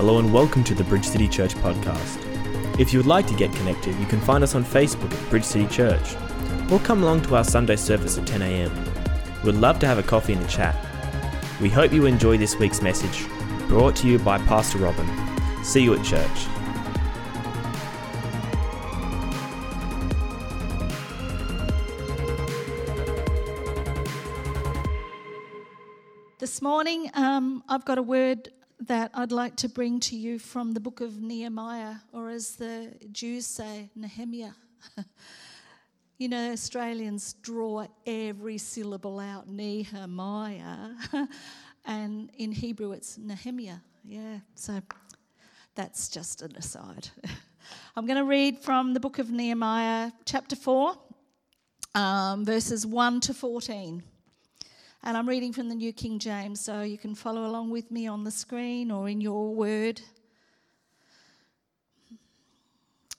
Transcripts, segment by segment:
Hello and welcome to the Bridge City Church podcast. If you would like to get connected, you can find us on Facebook at Bridge City Church or come along to our Sunday service at 10 a.m. We'd love to have a coffee and a chat. We hope you enjoy this week's message, brought to you by Pastor Robin. See you at church. This morning, um, I've got a word that I'd like to bring to you from the book of Nehemiah, or as the Jews say, Nehemiah. you know, Australians draw every syllable out, Nehemiah, and in Hebrew it's Nehemiah. Yeah, so that's just an aside. I'm going to read from the book of Nehemiah, chapter 4, um, verses 1 to 14. And I'm reading from the New King James, so you can follow along with me on the screen or in your word.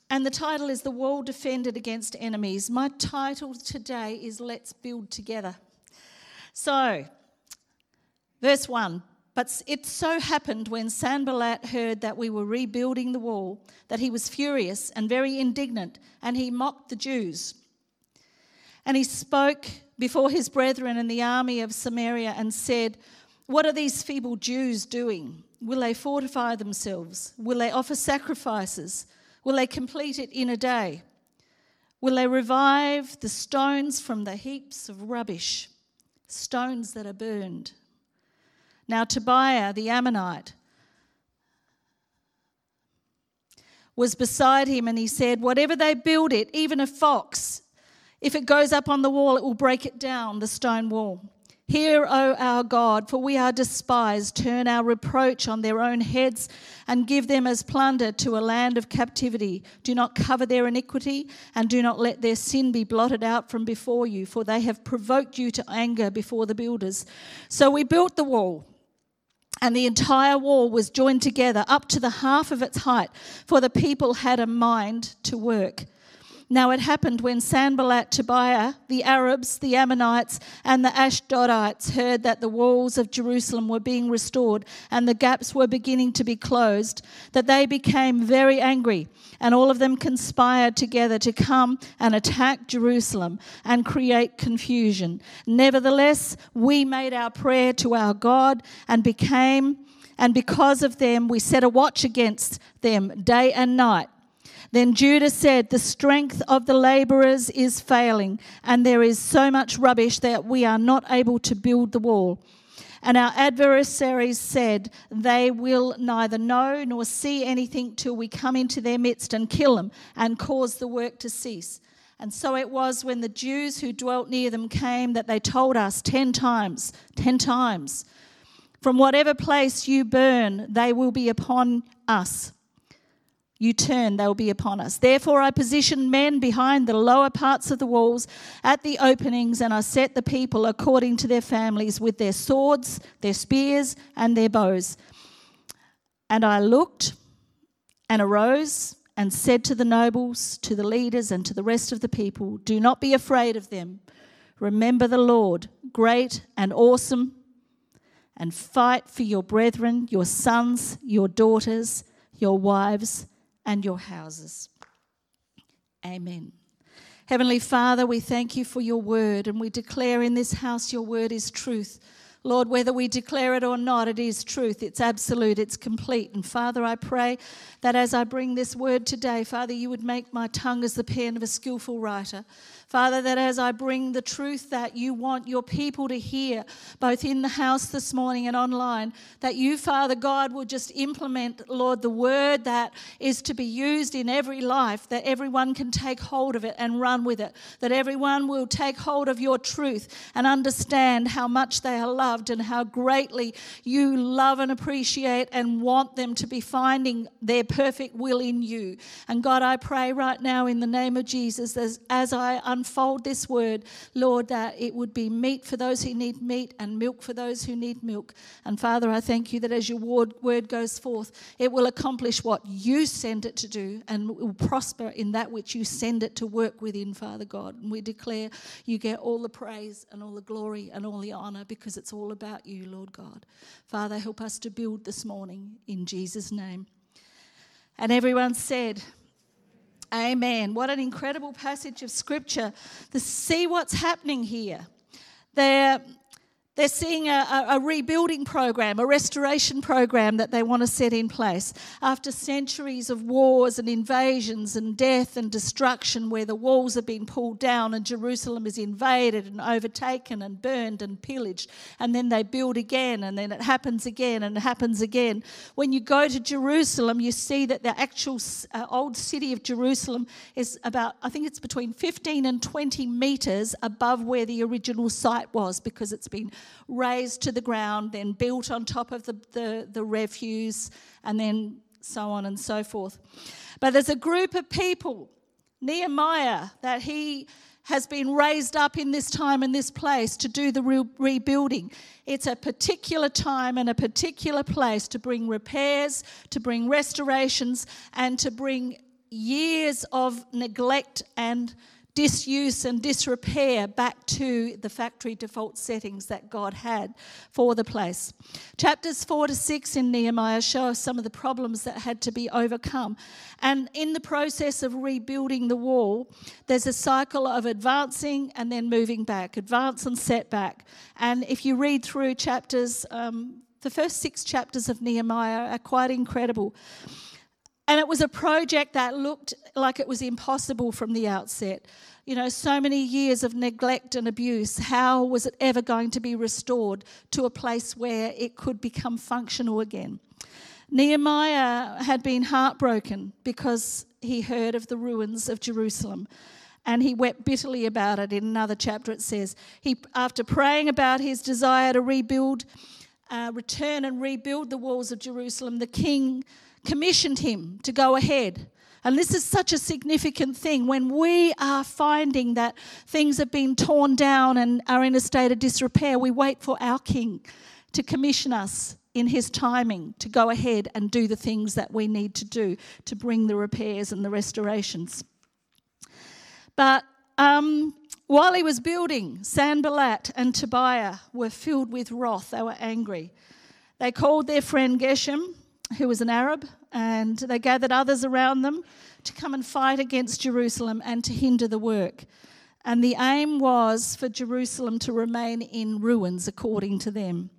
And the title is The Wall Defended Against Enemies. My title today is Let's Build Together. So, verse 1 But it so happened when Sanballat heard that we were rebuilding the wall that he was furious and very indignant, and he mocked the Jews. And he spoke before his brethren in the army of Samaria and said, What are these feeble Jews doing? Will they fortify themselves? Will they offer sacrifices? Will they complete it in a day? Will they revive the stones from the heaps of rubbish, stones that are burned? Now, Tobiah the Ammonite was beside him, and he said, Whatever they build it, even a fox, if it goes up on the wall, it will break it down, the stone wall. Hear, O our God, for we are despised. Turn our reproach on their own heads and give them as plunder to a land of captivity. Do not cover their iniquity and do not let their sin be blotted out from before you, for they have provoked you to anger before the builders. So we built the wall. And the entire wall was joined together up to the half of its height, for the people had a mind to work. Now it happened when Sanballat, Tobiah, the Arabs, the Ammonites, and the Ashdodites heard that the walls of Jerusalem were being restored and the gaps were beginning to be closed, that they became very angry, and all of them conspired together to come and attack Jerusalem and create confusion. Nevertheless, we made our prayer to our God and became, and because of them, we set a watch against them day and night then Judah said, The strength of the laborers is failing, and there is so much rubbish that we are not able to build the wall. And our adversaries said, They will neither know nor see anything till we come into their midst and kill them and cause the work to cease. And so it was when the Jews who dwelt near them came that they told us ten times, ten times, From whatever place you burn, they will be upon us you turn, they will be upon us. Therefore, I positioned men behind the lower parts of the walls at the openings, and I set the people according to their families with their swords, their spears, and their bows. And I looked and arose and said to the nobles, to the leaders, and to the rest of the people, Do not be afraid of them. Remember the Lord, great and awesome, and fight for your brethren, your sons, your daughters, your wives and your houses. Amen. Heavenly Father, we thank you for your word, and we declare in this house your word is truth. Lord, whether we declare it or not, it is truth. It's absolute, it's complete. And Father, I pray that as I bring this word today, Father, you would make my tongue as the pen of a skillful writer. Father, that as I bring the truth that you want your people to hear, both in the house this morning and online, that you, Father God, will just implement, Lord, the word that is to be used in every life, that everyone can take hold of it and run with it, that everyone will take hold of your truth and understand how much they are loved and how greatly you love and appreciate and want them to be finding their perfect will in you. And God, I pray right now in the name of Jesus, as, as I unfold this word, Lord, that it would be meat for those who need meat and milk for those who need milk. And Father, I thank you that as your word, goes forth, it will accomplish what you send it to do and will prosper in that which you send it to work within, Father God. And we declare you get all the praise and all the glory and all the honor because it's all about you, Lord God. Father, help us to build this morning in Jesus' name. And everyone said, Amen. What an incredible passage of scripture to see what's happening here. They're they're seeing a, a, rebuilding program, a restoration program that they want to set in place. After centuries of wars and invasions and death and destruction, where the walls have been pulled down and Jerusalem is invaded and overtaken and burned and pillaged, and then they build again, and then it happens again and it happens again. When you go to Jerusalem, you see that the actual uh, old city of Jerusalem is about, I think it's between 15 and 20 meters above where the original site was because it's been razed to the ground, then built on top of the, the, the refuse, and then so on and so forth. But there's a group of people, Nehemiah, that he has been raised up in this time and this place to do the re- rebuilding. It's a particular time and a particular place to bring repairs, to bring restorations, and to bring years of neglect and disuse and disrepair back to the factory default settings that God had for the place. Chapters 4 to 6 in Nehemiah show us some of the problems that had to be overcome. And in the process of rebuilding the wall, there's a cycle of advancing and then moving back, advance and setback. And if you read through chapters, um, the first six chapters of Nehemiah are quite incredible. And it was a project that looked like it was impossible from the outset. You know, so many years of neglect and abuse. How was it ever going to be restored to a place where it could become functional again? Nehemiah had been heartbroken because he heard of the ruins of Jerusalem and he wept bitterly about it. In another chapter, it says, he, after praying about his desire to rebuild, uh, return and rebuild the walls of Jerusalem, the king commissioned him to go ahead. And this is such a significant thing when we are finding that things have been torn down and are in a state of disrepair. We wait for our King to commission us in his timing to go ahead and do the things that we need to do to bring the repairs and the restorations. But um, while he was building, Sanballat and Tobiah were filled with wrath. They were angry. They called their friend Geshem who was an Arab, and they gathered others around them to come and fight against Jerusalem and to hinder the work. And the aim was for Jerusalem to remain in ruins, according to them.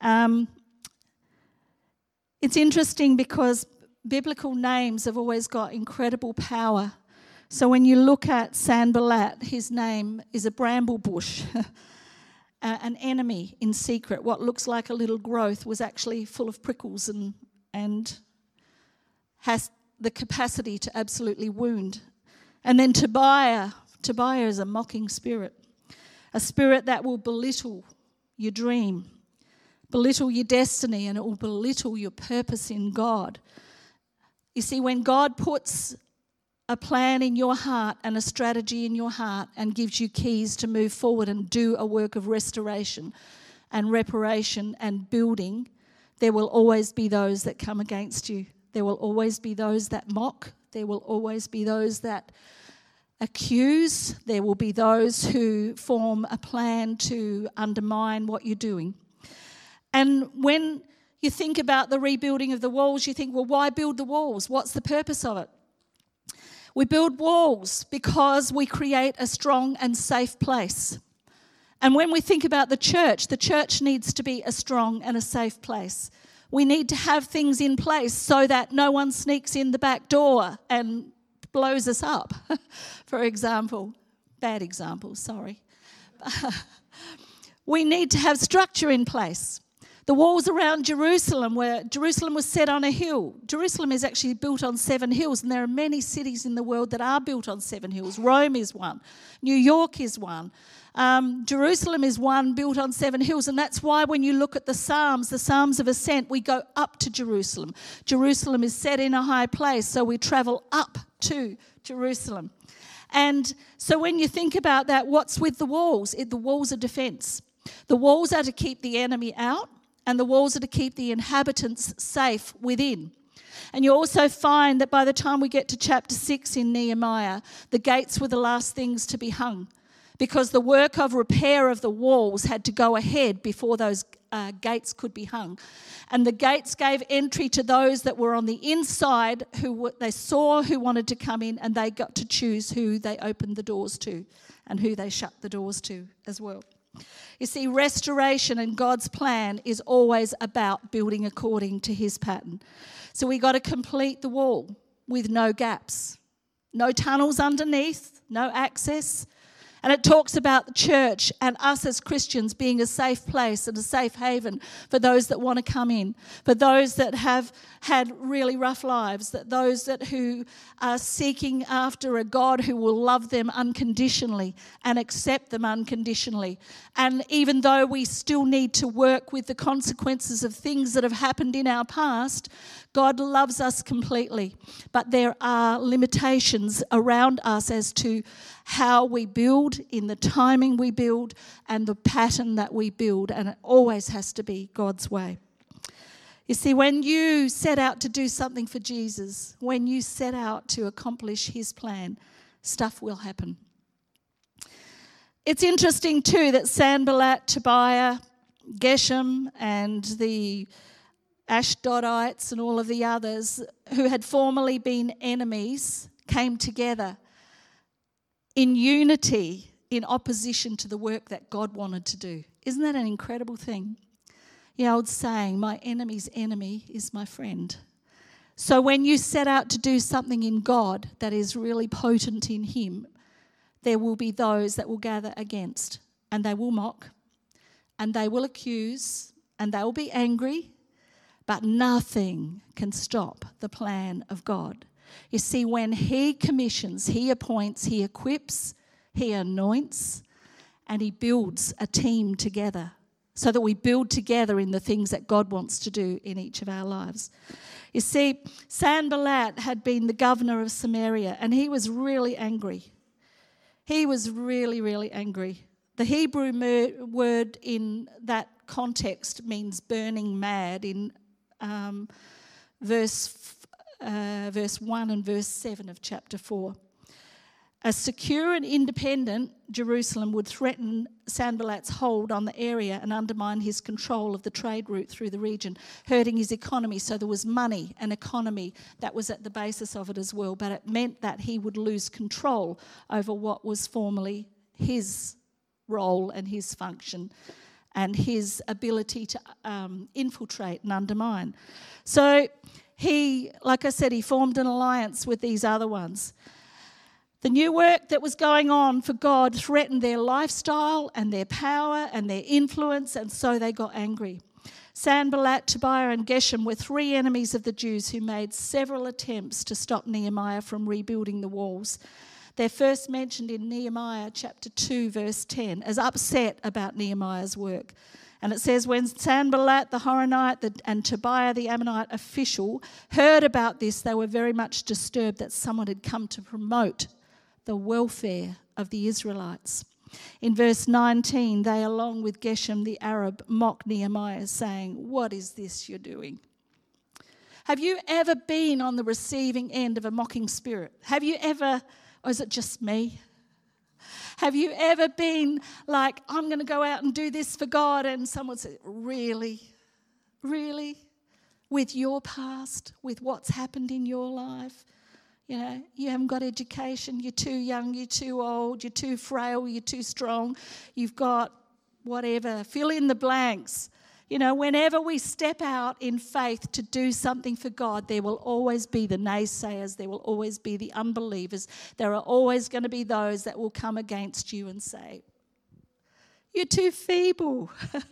Um, it's interesting because biblical names have always got incredible power. So when you look at Sanballat, his name is a bramble bush. an enemy in secret. What looks like a little growth was actually full of prickles and and has the capacity to absolutely wound. And then Tobiah, Tobiah is a mocking spirit, a spirit that will belittle your dream, belittle your destiny, and it will belittle your purpose in God. You see, when God puts a plan in your heart and a strategy in your heart and gives you keys to move forward and do a work of restoration and reparation and building, there will always be those that come against you. There will always be those that mock. There will always be those that accuse. There will be those who form a plan to undermine what you're doing. And when you think about the rebuilding of the walls, you think, well, why build the walls? What's the purpose of it? We build walls because we create a strong and safe place. And when we think about the church, the church needs to be a strong and a safe place. We need to have things in place so that no one sneaks in the back door and blows us up, for example. Bad example, sorry. we need to have structure in place. The walls around Jerusalem, where Jerusalem was set on a hill. Jerusalem is actually built on seven hills, and there are many cities in the world that are built on seven hills. Rome is one, New York is one. Um, Jerusalem is one built on seven hills, and that's why when you look at the Psalms, the Psalms of Ascent, we go up to Jerusalem. Jerusalem is set in a high place, so we travel up to Jerusalem. And so when you think about that, what's with the walls? It, the walls are defense. The walls are to keep the enemy out, and the walls are to keep the inhabitants safe within. And you also find that by the time we get to chapter 6 in Nehemiah, the gates were the last things to be hung because the work of repair of the walls had to go ahead before those uh, gates could be hung. And the gates gave entry to those that were on the inside who they saw who wanted to come in, and they got to choose who they opened the doors to and who they shut the doors to as well. You see, restoration and God's plan is always about building according to his pattern. So we got to complete the wall with no gaps, no tunnels underneath, no access, and it talks about the church and us as Christians being a safe place and a safe haven for those that want to come in, for those that have had really rough lives, that those that who are seeking after a God who will love them unconditionally and accept them unconditionally. And even though we still need to work with the consequences of things that have happened in our past, God loves us completely. But there are limitations around us as to how we build, in the timing we build, and the pattern that we build. And it always has to be God's way. You see, when you set out to do something for Jesus, when you set out to accomplish his plan, stuff will happen. It's interesting too that Sanballat, Tobiah, Geshem, and the Ashdodites and all of the others who had formerly been enemies came together in unity in opposition to the work that God wanted to do. Isn't that an incredible thing? The old saying, my enemy's enemy is my friend. So when you set out to do something in God that is really potent in Him, there will be those that will gather against, and they will mock, and they will accuse, and they will be angry, but nothing can stop the plan of God. You see, when He commissions, He appoints, He equips, He anoints, and He builds a team together so that we build together in the things that God wants to do in each of our lives. You see, Sanballat had been the governor of Samaria and he was really angry. He was really, really angry. The Hebrew word in that context means burning mad in um, verse uh, verse 1 and verse 7 of chapter 4. A secure and independent Jerusalem would threaten Sanballat's hold on the area and undermine his control of the trade route through the region, hurting his economy. So there was money and economy that was at the basis of it as well. But it meant that he would lose control over what was formerly his role and his function and his ability to um, infiltrate and undermine. So he, like I said, he formed an alliance with these other ones. The new work that was going on for God threatened their lifestyle and their power and their influence, and so they got angry. Sanballat, Tobiah, and Geshem were three enemies of the Jews who made several attempts to stop Nehemiah from rebuilding the walls. They're first mentioned in Nehemiah chapter 2, verse 10, as upset about Nehemiah's work. And it says, when Sanballat the Horonite and Tobiah the Ammonite official heard about this, they were very much disturbed that someone had come to promote the welfare of the Israelites. In verse 19, they, along with Geshem the Arab, mock Nehemiah, saying, What is this you're doing? Have you ever been on the receiving end of a mocking spirit? Have you ever, or is it just me? Have you ever been like, I'm going to go out and do this for God? And someone said, Really? Really? With your past, with what's happened in your life? You know, you haven't got education, you're too young, you're too old, you're too frail, you're too strong, you've got whatever, fill in the blanks. You know, whenever we step out in faith to do something for God, there will always be the naysayers, there will always be the unbelievers, there are always going to be those that will come against you and say, You're too feeble.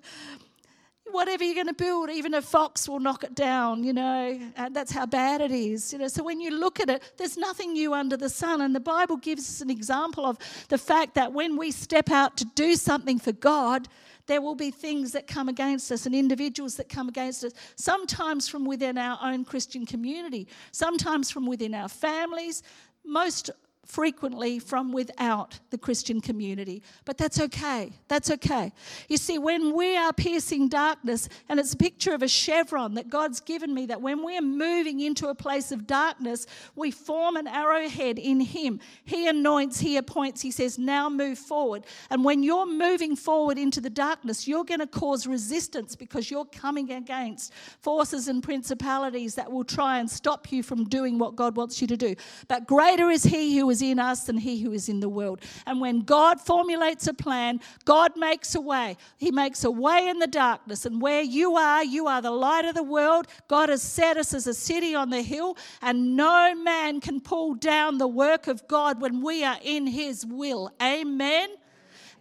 Whatever you're going to build, even a fox will knock it down, you know. And that's how bad it is, you know. So when you look at it, there's nothing new under the sun. And the Bible gives us an example of the fact that when we step out to do something for God, there will be things that come against us and individuals that come against us, sometimes from within our own Christian community, sometimes from within our families, most frequently from without the Christian community. But that's okay. That's okay. You see, when we are piercing darkness, and it's a picture of a chevron that God's given me, that when we're moving into a place of darkness, we form an arrowhead in Him. He anoints, He appoints, He says, now move forward. And when you're moving forward into the darkness, you're going to cause resistance because you're coming against forces and principalities that will try and stop you from doing what God wants you to do. But greater is He who is is in us than he who is in the world. And when God formulates a plan, God makes a way. He makes a way in the darkness. And where you are, you are the light of the world. God has set us as a city on the hill, and no man can pull down the work of God when we are in his will. Amen.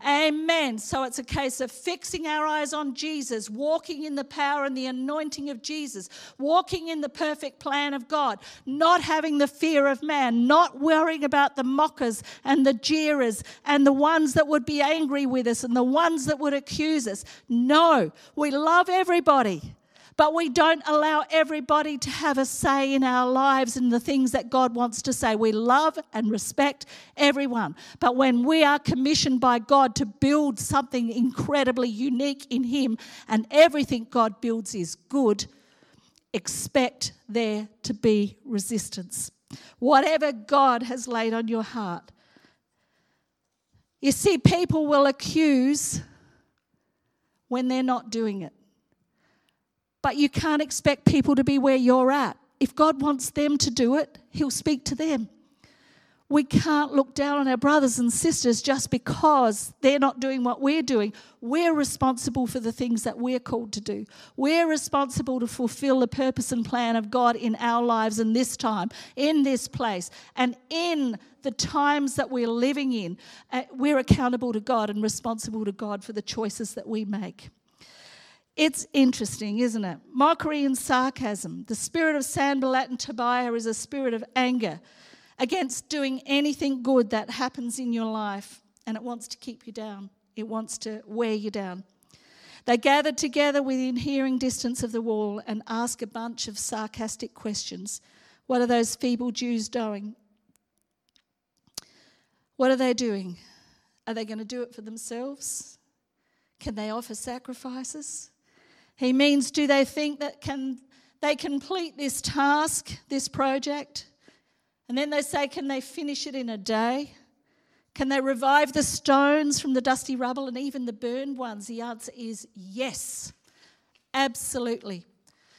Amen. So it's a case of fixing our eyes on Jesus, walking in the power and the anointing of Jesus, walking in the perfect plan of God, not having the fear of man, not worrying about the mockers and the jeerers and the ones that would be angry with us and the ones that would accuse us. No, we love everybody. But we don't allow everybody to have a say in our lives and the things that God wants to say. We love and respect everyone. But when we are commissioned by God to build something incredibly unique in Him and everything God builds is good, expect there to be resistance. Whatever God has laid on your heart. You see, people will accuse when they're not doing it. But you can't expect people to be where you're at. If God wants them to do it, He'll speak to them. We can't look down on our brothers and sisters just because they're not doing what we're doing. We're responsible for the things that we're called to do. We're responsible to fulfill the purpose and plan of God in our lives in this time, in this place, and in the times that we're living in. Uh, we're accountable to God and responsible to God for the choices that we make. It's interesting, isn't it? Mockery and sarcasm. The spirit of Sanballat and Tobiah is a spirit of anger against doing anything good that happens in your life, and it wants to keep you down. It wants to wear you down. They gathered together within hearing distance of the wall and asked a bunch of sarcastic questions. What are those feeble Jews doing? What are they doing? Are they going to do it for themselves? Can they offer sacrifices? He means, do they think that can they complete this task, this project? And then they say, can they finish it in a day? Can they revive the stones from the dusty rubble and even the burned ones? The answer is yes, absolutely.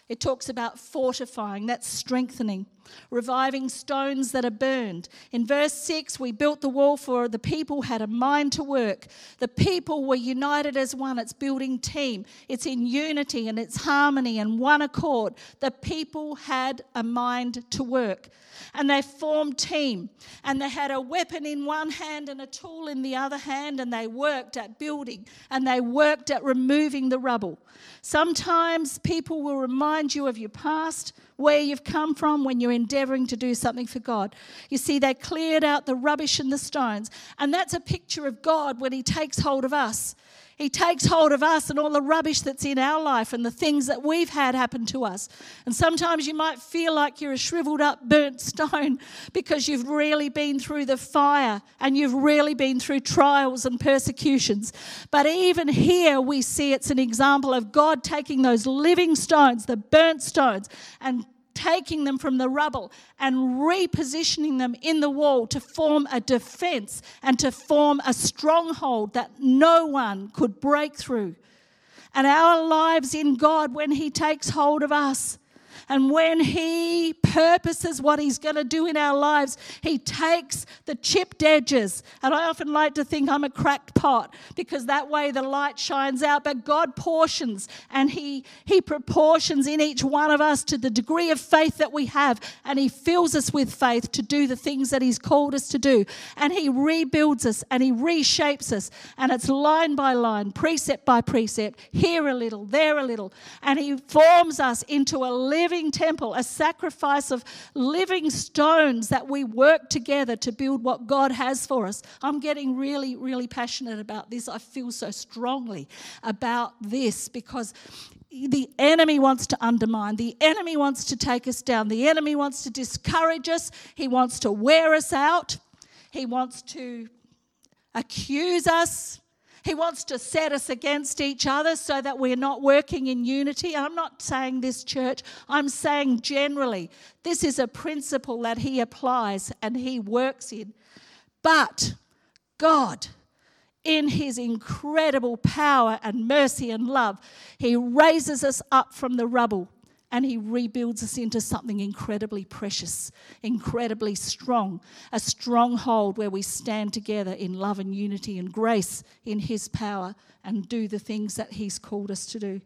It talks about fortifying, that's strengthening, reviving stones that are burned. In verse 6, we built the wall for the people had a mind to work. The people were united as one. It's building team. It's in unity and it's harmony and one accord. The people had a mind to work. And they formed team. And they had a weapon in one hand and a tool in the other hand. And they worked at building and they worked at removing the rubble. Sometimes people will remind you of your past, where you've come from when you're endeavoring to do something for God. You see, they cleared out the rubbish and the stones. And that's a picture of God when He takes hold of us. He takes hold of us and all the rubbish that's in our life and the things that we've had happen to us. And sometimes you might feel like you're a shriveled up, burnt stone because you've really been through the fire and you've really been through trials and persecutions. But even here, we see it's an example of God taking those living stones, the burnt stones, and taking them from the rubble and repositioning them in the wall to form a defense and to form a stronghold that no one could break through. And our lives in God, when He takes hold of us, and when He purposes what He's going to do in our lives, He takes the chipped edges. And I often like to think I'm a cracked pot because that way the light shines out. But God portions and He, he proportions in each one of us to the degree of faith that we have. And He fills us with faith to do the things that He's called us to do. And He rebuilds us and He reshapes us. And it's line by line, precept by precept, here a little, there a little. And He forms us into a living living temple, a sacrifice of living stones that we work together to build what God has for us. I'm getting really, really passionate about this. I feel so strongly about this because the enemy wants to undermine. The enemy wants to take us down. The enemy wants to discourage us. He wants to wear us out. He wants to accuse us. He wants to set us against each other so that we're not working in unity. I'm not saying this church, I'm saying generally. This is a principle that He applies and He works in. But God, in His incredible power and mercy and love, He raises us up from the rubble and he rebuilds us into something incredibly precious, incredibly strong, a stronghold where we stand together in love and unity and grace in his power and do the things that he's called us to do.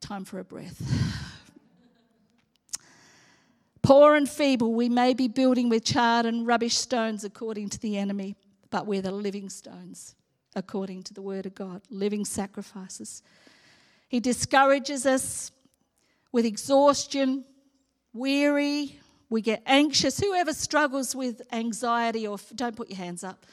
Time for a breath. Poor and feeble, we may be building with charred and rubbish stones according to the enemy, but we're the living stones according to the word of God, living sacrifices. He discourages us with exhaustion, weary, we get anxious. Whoever struggles with anxiety, or don't put your hands up.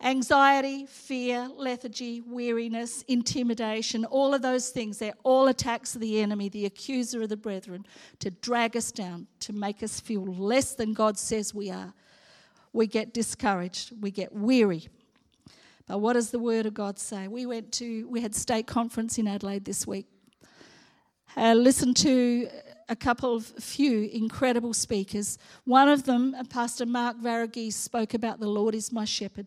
Anxiety, fear, lethargy, weariness, intimidation, all of those things, they're all attacks of the enemy, the accuser of the brethren, to drag us down, to make us feel less than God says we are. We get discouraged, we get weary. But what does the Word of God say? We went to, we had state conference in Adelaide this week. I listened to a couple of few incredible speakers. One of them, uh, Pastor Mark Varagis, spoke about the Lord is my shepherd.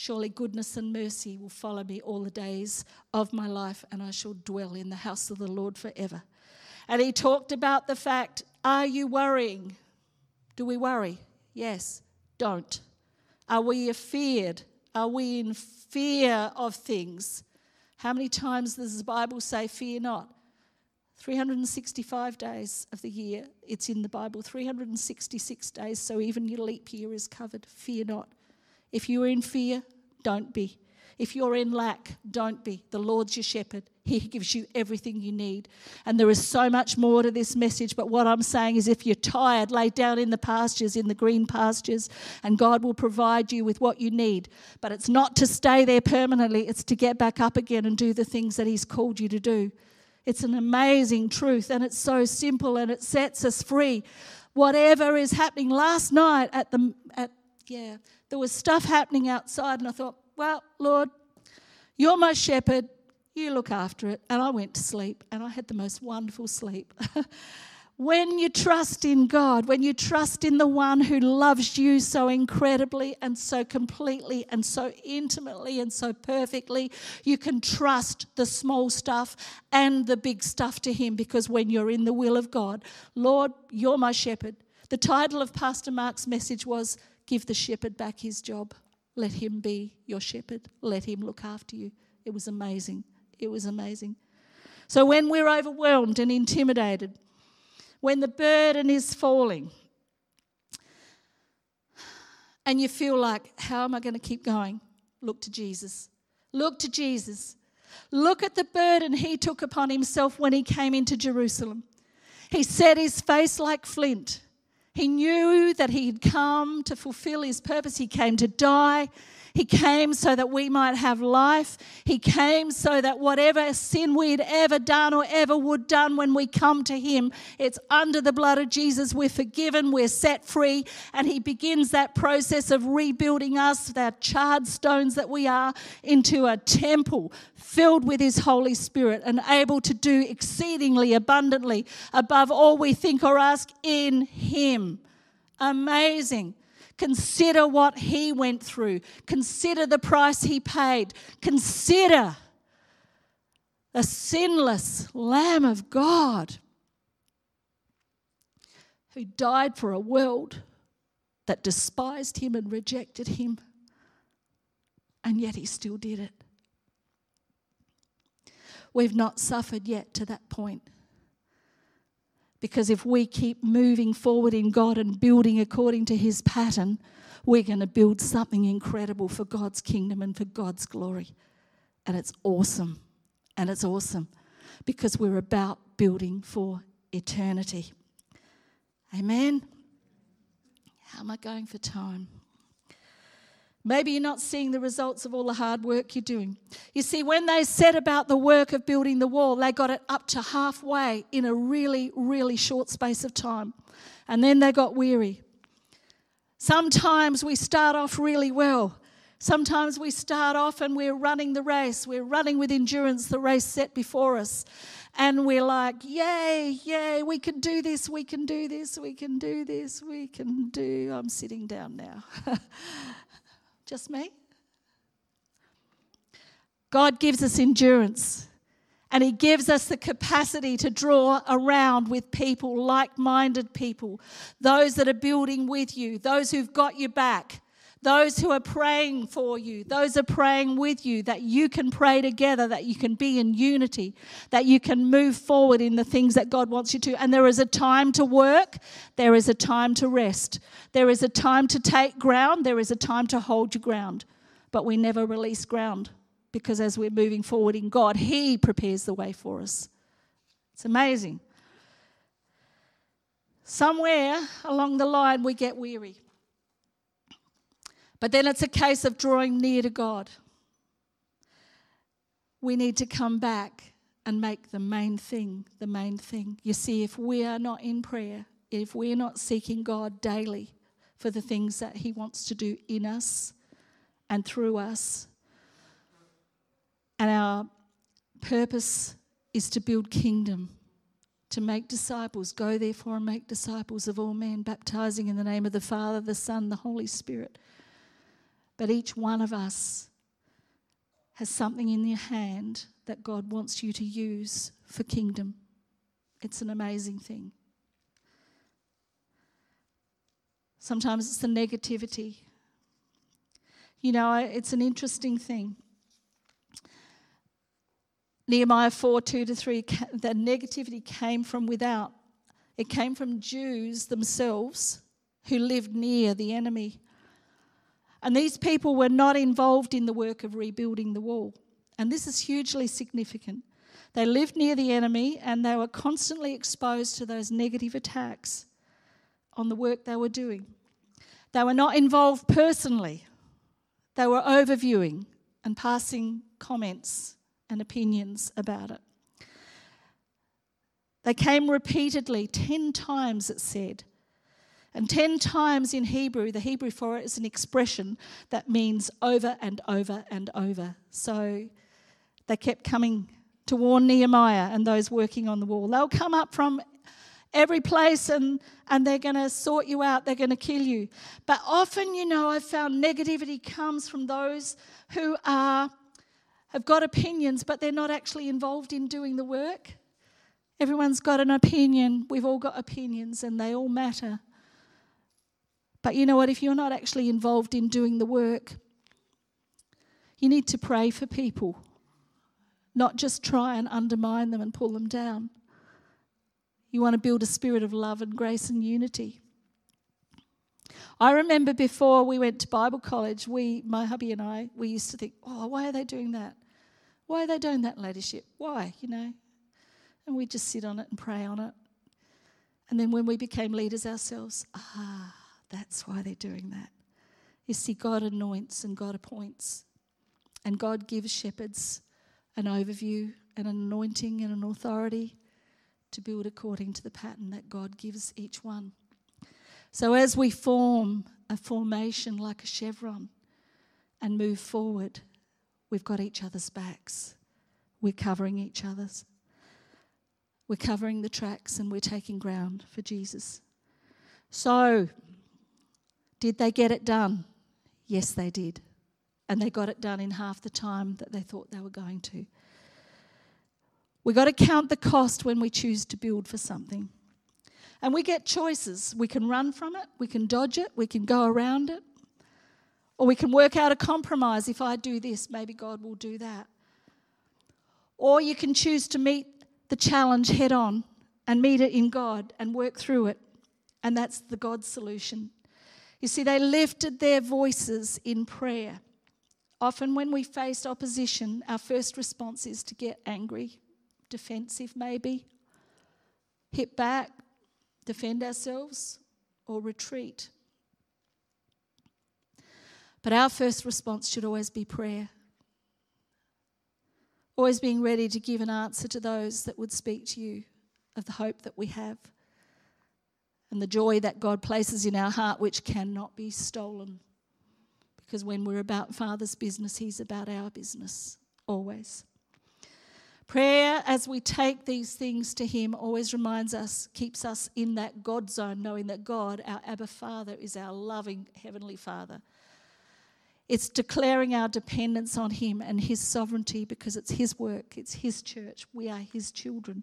Surely goodness and mercy will follow me all the days of my life, and I shall dwell in the house of the Lord forever. And he talked about the fact are you worrying? Do we worry? Yes. Don't. Are we afeared? Are we in fear of things? How many times does the Bible say, Fear not? 365 days of the year, it's in the Bible. 366 days, so even your leap year is covered. Fear not. If you are in fear, don't be. If you're in lack, don't be. The Lord's your shepherd. He gives you everything you need. And there is so much more to this message. But what I'm saying is, if you're tired, lay down in the pastures, in the green pastures, and God will provide you with what you need. But it's not to stay there permanently, it's to get back up again and do the things that He's called you to do. It's an amazing truth, and it's so simple, and it sets us free. Whatever is happening last night at the at yeah there was stuff happening outside, and I thought, well, Lord, you're my shepherd. You look after it. And I went to sleep, and I had the most wonderful sleep. when you trust in God, when you trust in the one who loves you so incredibly and so completely and so intimately and so perfectly, you can trust the small stuff and the big stuff to Him because when you're in the will of God, Lord, you're my shepherd. The title of Pastor Mark's message was Give the shepherd back his job. Let him be your shepherd. Let him look after you. It was amazing. It was amazing. So when we're overwhelmed and intimidated, when the burden is falling, and you feel like, how am I going to keep going? Look to Jesus. Look to Jesus. Look at the burden he took upon himself when he came into Jerusalem. He set his face like flint. He knew that he had come to fulfill his purpose. He came to die. He came so that we might have life. He came so that whatever sin we'd ever done or ever would done when we come to him, it's under the blood of Jesus. We're forgiven, we're set free, and he begins that process of rebuilding us, that charred stones that we are, into a temple filled with his Holy Spirit and able to do exceedingly abundantly above all we think or ask in him. Amazing. Consider what he went through. Consider the price he paid. Consider the sinless Lamb of God who died for a world that despised him and rejected him, and yet he still did it. We've not suffered yet to that point. Because if we keep moving forward in God and building according to His pattern, we're going to build something incredible for God's kingdom and for God's glory. And it's awesome. And it's awesome because we're about building for eternity. Amen. How am I going for time? Maybe you're not seeing the results of all the hard work you're doing. You see, when they set about the work of building the wall, they got it up to halfway in a really, really short space of time. And then they got weary. Sometimes we start off really well. Sometimes we start off and we're running the race. We're running with endurance the race set before us. And we're like, yay, yay, we can do this, we can do this, we can do this, we can do. I'm sitting down now. Just me? God gives us endurance and He gives us the capacity to draw around with people, like minded people, those that are building with you, those who've got your back, those who are praying for you, those are praying with you, that you can pray together, that you can be in unity, that you can move forward in the things that God wants you to. And there is a time to work, there is a time to rest, there is a time to take ground, there is a time to hold your ground. But we never release ground because as we're moving forward in God, He prepares the way for us. It's amazing. Somewhere along the line, we get weary. But then it's a case of drawing near to God. We need to come back and make the main thing the main thing. You see, if we are not in prayer, if we're not seeking God daily for the things that He wants to do in us and through us, and our purpose is to build kingdom, to make disciples. Go therefore and make disciples of all men, baptizing in the name of the Father, the Son, the Holy Spirit but each one of us has something in your hand that God wants you to use for kingdom. It's an amazing thing. Sometimes it's the negativity. You know, it's an interesting thing. Nehemiah 4 2 to 3, the negativity came from without. It came from Jews themselves who lived near the enemy. And these people were not involved in the work of rebuilding the wall. And this is hugely significant. They lived near the enemy and they were constantly exposed to those negative attacks on the work they were doing. They were not involved personally, they were overviewing and passing comments and opinions about it. They came repeatedly, 10 times it said, and 10 times in Hebrew, the Hebrew for it is an expression that means over and over and over. So they kept coming to warn Nehemiah and those working on the wall. They'll come up from every place and, and they're going to sort you out, they're going to kill you. But often, you know, I've found negativity comes from those who are, have got opinions, but they're not actually involved in doing the work. Everyone's got an opinion. We've all got opinions and they all matter. But you know what? If you're not actually involved in doing the work, you need to pray for people, not just try and undermine them and pull them down. You want to build a spirit of love and grace and unity. I remember before we went to Bible college, we, my hubby and I, we used to think, oh, why are they doing that? Why are they doing that leadership? Why, you know? And we just sit on it and pray on it. And then when we became leaders ourselves, ah, that's why they're doing that. You see, God anoints and God appoints. And God gives shepherds an overview an anointing and an authority to build according to the pattern that God gives each one. So as we form a formation like a chevron and move forward, we've got each other's backs. We're covering each other's. We're covering the tracks and we're taking ground for Jesus. So, did they get it done? Yes, they did. And they got it done in half the time that they thought they were going to. We've got to count the cost when we choose to build for something. And we get choices. We can run from it, we can dodge it, we can go around it, or we can work out a compromise. If I do this, maybe God will do that. Or you can choose to meet the challenge head on and meet it in God and work through it. And that's the God solution. You see, they lifted their voices in prayer. Often, when we face opposition, our first response is to get angry, defensive, maybe, hit back, defend ourselves, or retreat. But our first response should always be prayer. Always being ready to give an answer to those that would speak to you of the hope that we have and the joy that God places in our heart, which cannot be stolen. Because when we're about Father's business, He's about our business, always. Prayer, as we take these things to Him, always reminds us, keeps us in that God zone, knowing that God, our Abba Father, is our loving Heavenly Father it's declaring our dependence on Him and His sovereignty because it's His work, it's His church. We are His children.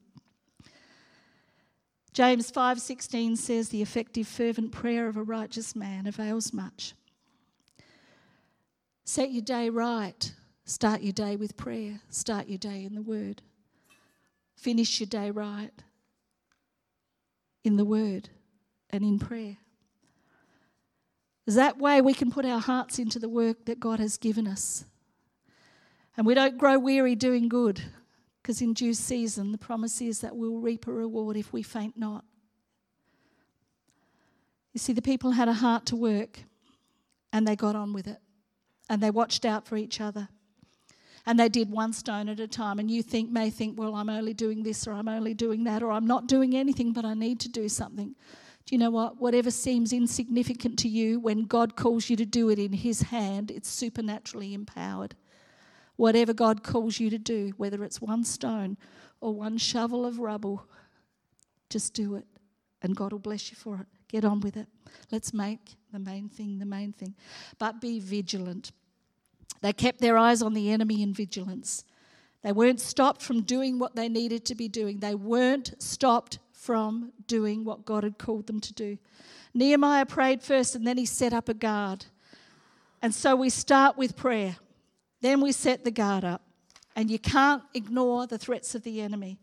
James 5:16 says the effective fervent prayer of a righteous man avails much. Set your day right. Start your day with prayer. Start your day in the word. Finish your day right in the word and in prayer. Is that way we can put our hearts into the work that God has given us. And we don't grow weary doing good, because in due season the promise is that we'll reap a reward if we faint not. You see, the people had a heart to work and they got on with it and they watched out for each other and they did one stone at a time. And you think, may think, well, I'm only doing this or I'm only doing that or I'm not doing anything, but I need to do something. Do you know what? Whatever seems insignificant to you, when God calls you to do it in His hand, it's supernaturally empowered. Whatever God calls you to do, whether it's one stone or one shovel of rubble, just do it. And God will bless you for it. Get on with it. Let's make the main thing the main thing. But be vigilant. They kept their eyes on the enemy in vigilance. They weren't stopped from doing what they needed to be doing. They weren't stopped from doing what God had called them to do. Nehemiah prayed first and then he set up a guard. And so we start with prayer, then we set the guard up. And you can't ignore the threats of the enemy.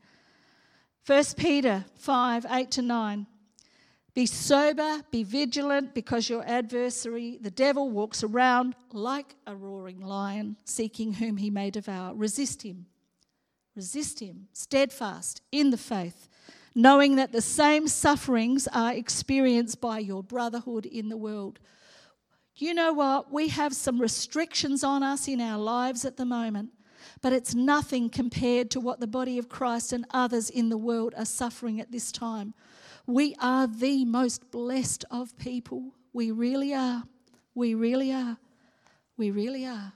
1 Peter 5 8 to 9. Be sober, be vigilant, because your adversary, the devil, walks around like a roaring lion, seeking whom he may devour. Resist him. Resist him, steadfast in the faith, knowing that the same sufferings are experienced by your brotherhood in the world. You know what? We have some restrictions on us in our lives at the moment, but it's nothing compared to what the body of Christ and others in the world are suffering at this time. We are the most blessed of people. We really are. We really are. We really are.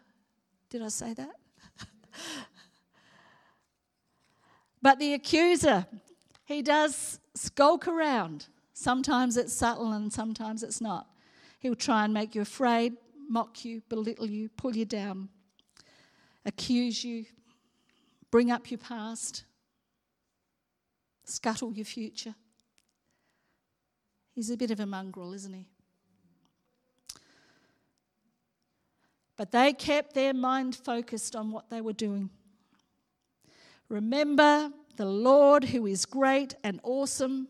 Did I say that? but the accuser, he does skulk around. Sometimes it's subtle and sometimes it's not. He'll try and make you afraid, mock you, belittle you, pull you down, accuse you, bring up your past, scuttle your future. He's a bit of a mongrel, isn't he? But they kept their mind focused on what they were doing. Remember the Lord who is great and awesome,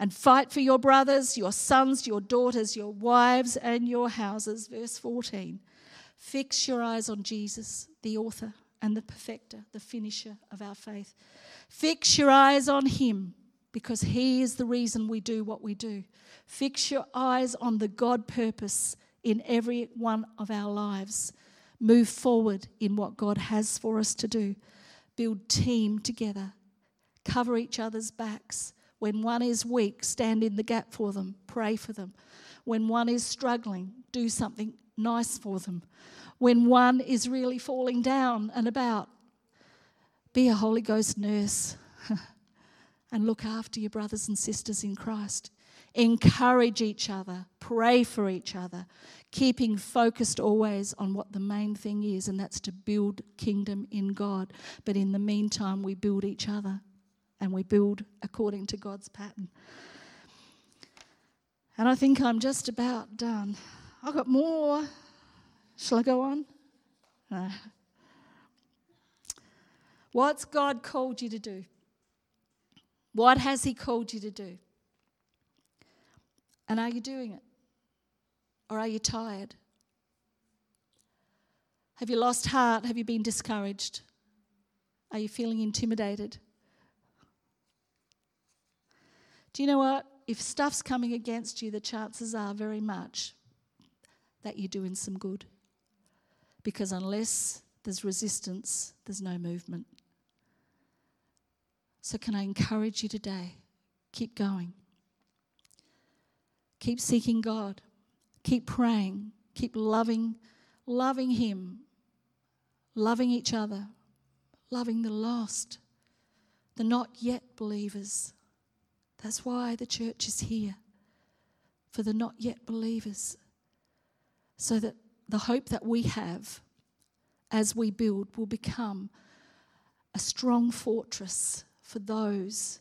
and fight for your brothers, your sons, your daughters, your wives, and your houses. Verse 14. Fix your eyes on Jesus, the author and the perfecter, the finisher of our faith. Fix your eyes on him because he is the reason we do what we do. Fix your eyes on the God purpose in every one of our lives. Move forward in what God has for us to do build team together, cover each other's backs. When one is weak, stand in the gap for them, pray for them. When one is struggling, do something nice for them. When one is really falling down and about, be a Holy Ghost nurse and look after your brothers and sisters in Christ. Encourage each other, pray for each other, keeping focused always on what the main thing is, and that's to build kingdom in God. But in the meantime, we build each other and we build according to God's pattern. And I think I'm just about done. I've got more. Shall I go on? What's God called you to do? What has He called you to do? And are you doing it? Or are you tired? Have you lost heart? Have you been discouraged? Are you feeling intimidated? Do you know what? If stuff's coming against you, the chances are very much that you're doing some good. Because unless there's resistance, there's no movement. So, can I encourage you today? Keep going. Keep seeking God. Keep praying. Keep loving, loving Him, loving each other, loving the lost, the not yet believers. That's why the church is here, for the not yet believers, so that the hope that we have as we build will become a strong fortress for those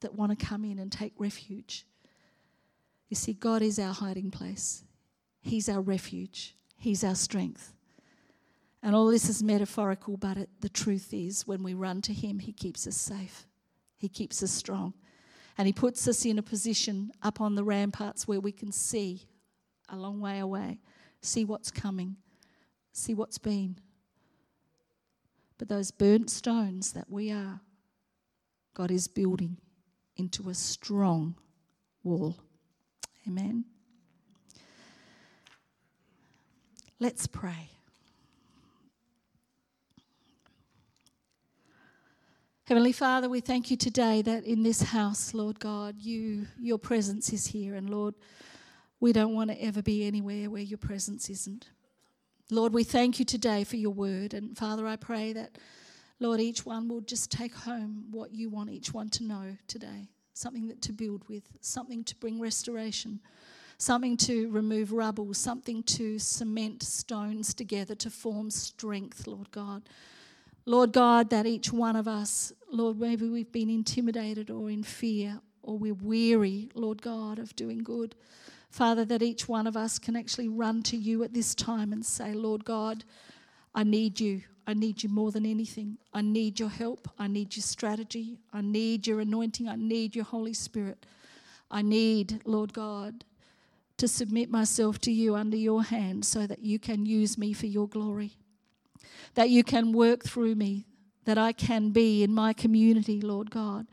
that want to come in and take refuge. You see, God is our hiding place, He's our refuge, He's our strength. And all this is metaphorical, but it, the truth is, when we run to Him, He keeps us safe, He keeps us strong. And He puts us in a position up on the ramparts where we can see a long way away, see what's coming, see what's been. But those burnt stones that we are, God is building into a strong wall. Amen. Let's pray. Heavenly Father, we thank you today that in this house, Lord God, you your presence is here and Lord, we don't want to ever be anywhere where your presence isn't. Lord, we thank you today for your word and Father, I pray that Lord, each one will just take home what you want each one to know today something that to build with, something to bring restoration, something to remove rubble, something to cement stones together to form strength, Lord God. Lord God, that each one of us, Lord, maybe we've been intimidated or in fear or we're weary, Lord God, of doing good. Father, that each one of us can actually run to you at this time and say, Lord God, I need you. I need you more than anything. I need your help. I need your strategy. I need your anointing. I need your Holy Spirit. I need, Lord God, to submit myself to you under your hand so that you can use me for your glory, that you can work through me, that I can be in my community, Lord God.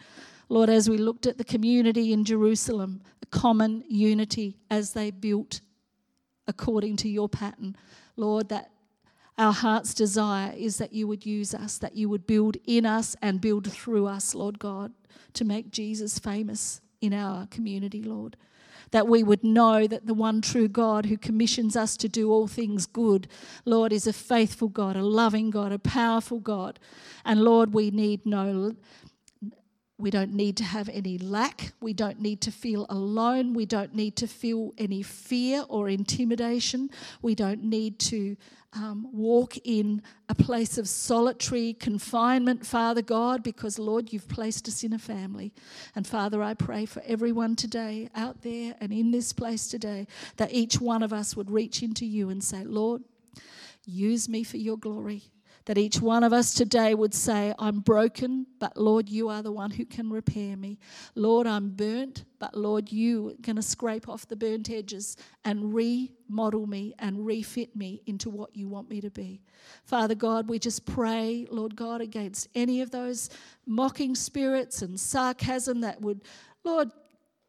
Lord, as we looked at the community in Jerusalem, a common unity as they built according to your pattern, Lord, that our heart's desire is that you would use us, that you would build in us and build through us, Lord God, to make Jesus famous in our community, Lord. That we would know that the one true God who commissions us to do all things good, Lord, is a faithful God, a loving God, a powerful God. And Lord, we need no we don't need to have any lack. We don't need to feel alone. We don't need to feel any fear or intimidation. We don't need to um, walk in a place of solitary confinement, Father God, because, Lord, you've placed us in a family. And, Father, I pray for everyone today out there and in this place today that each one of us would reach into you and say, Lord, use me for your glory that each one of us today would say, I'm broken, but Lord, you are the one who can repair me. Lord, I'm burnt, but Lord, you are going to scrape off the burnt edges and remodel me and refit me into what you want me to be. Father God, we just pray, Lord God, against any of those mocking spirits and sarcasm that would, Lord,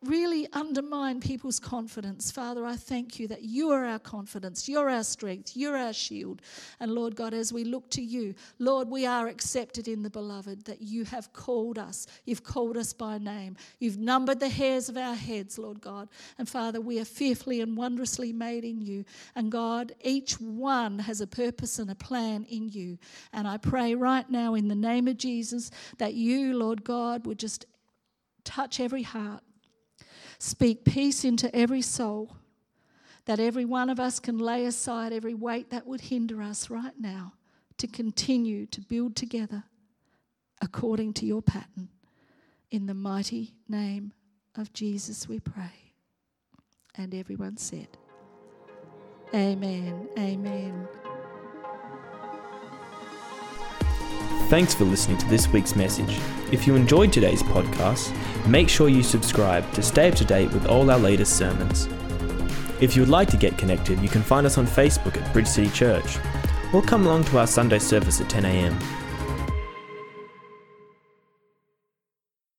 really undermine people's confidence. Father, I thank you that you are our confidence, you're our strength, you're our shield. And Lord God, as we look to you, Lord, we are accepted in the beloved, that you have called us. You've called us by name. You've numbered the hairs of our heads, Lord God. And Father, we are fearfully and wondrously made in you. And God, each one has a purpose and a plan in you. And I pray right now in the name of Jesus that you, Lord God, would just touch every heart Speak peace into every soul, that every one of us can lay aside every weight that would hinder us right now to continue to build together according to your pattern. In the mighty name of Jesus, we pray. And everyone said, Amen. Amen. Thanks for listening to this week's message. If you enjoyed today's podcast, make sure you subscribe to stay up to date with all our latest sermons. If you would like to get connected, you can find us on Facebook at Bridge City Church, or come along to our Sunday service at 10am.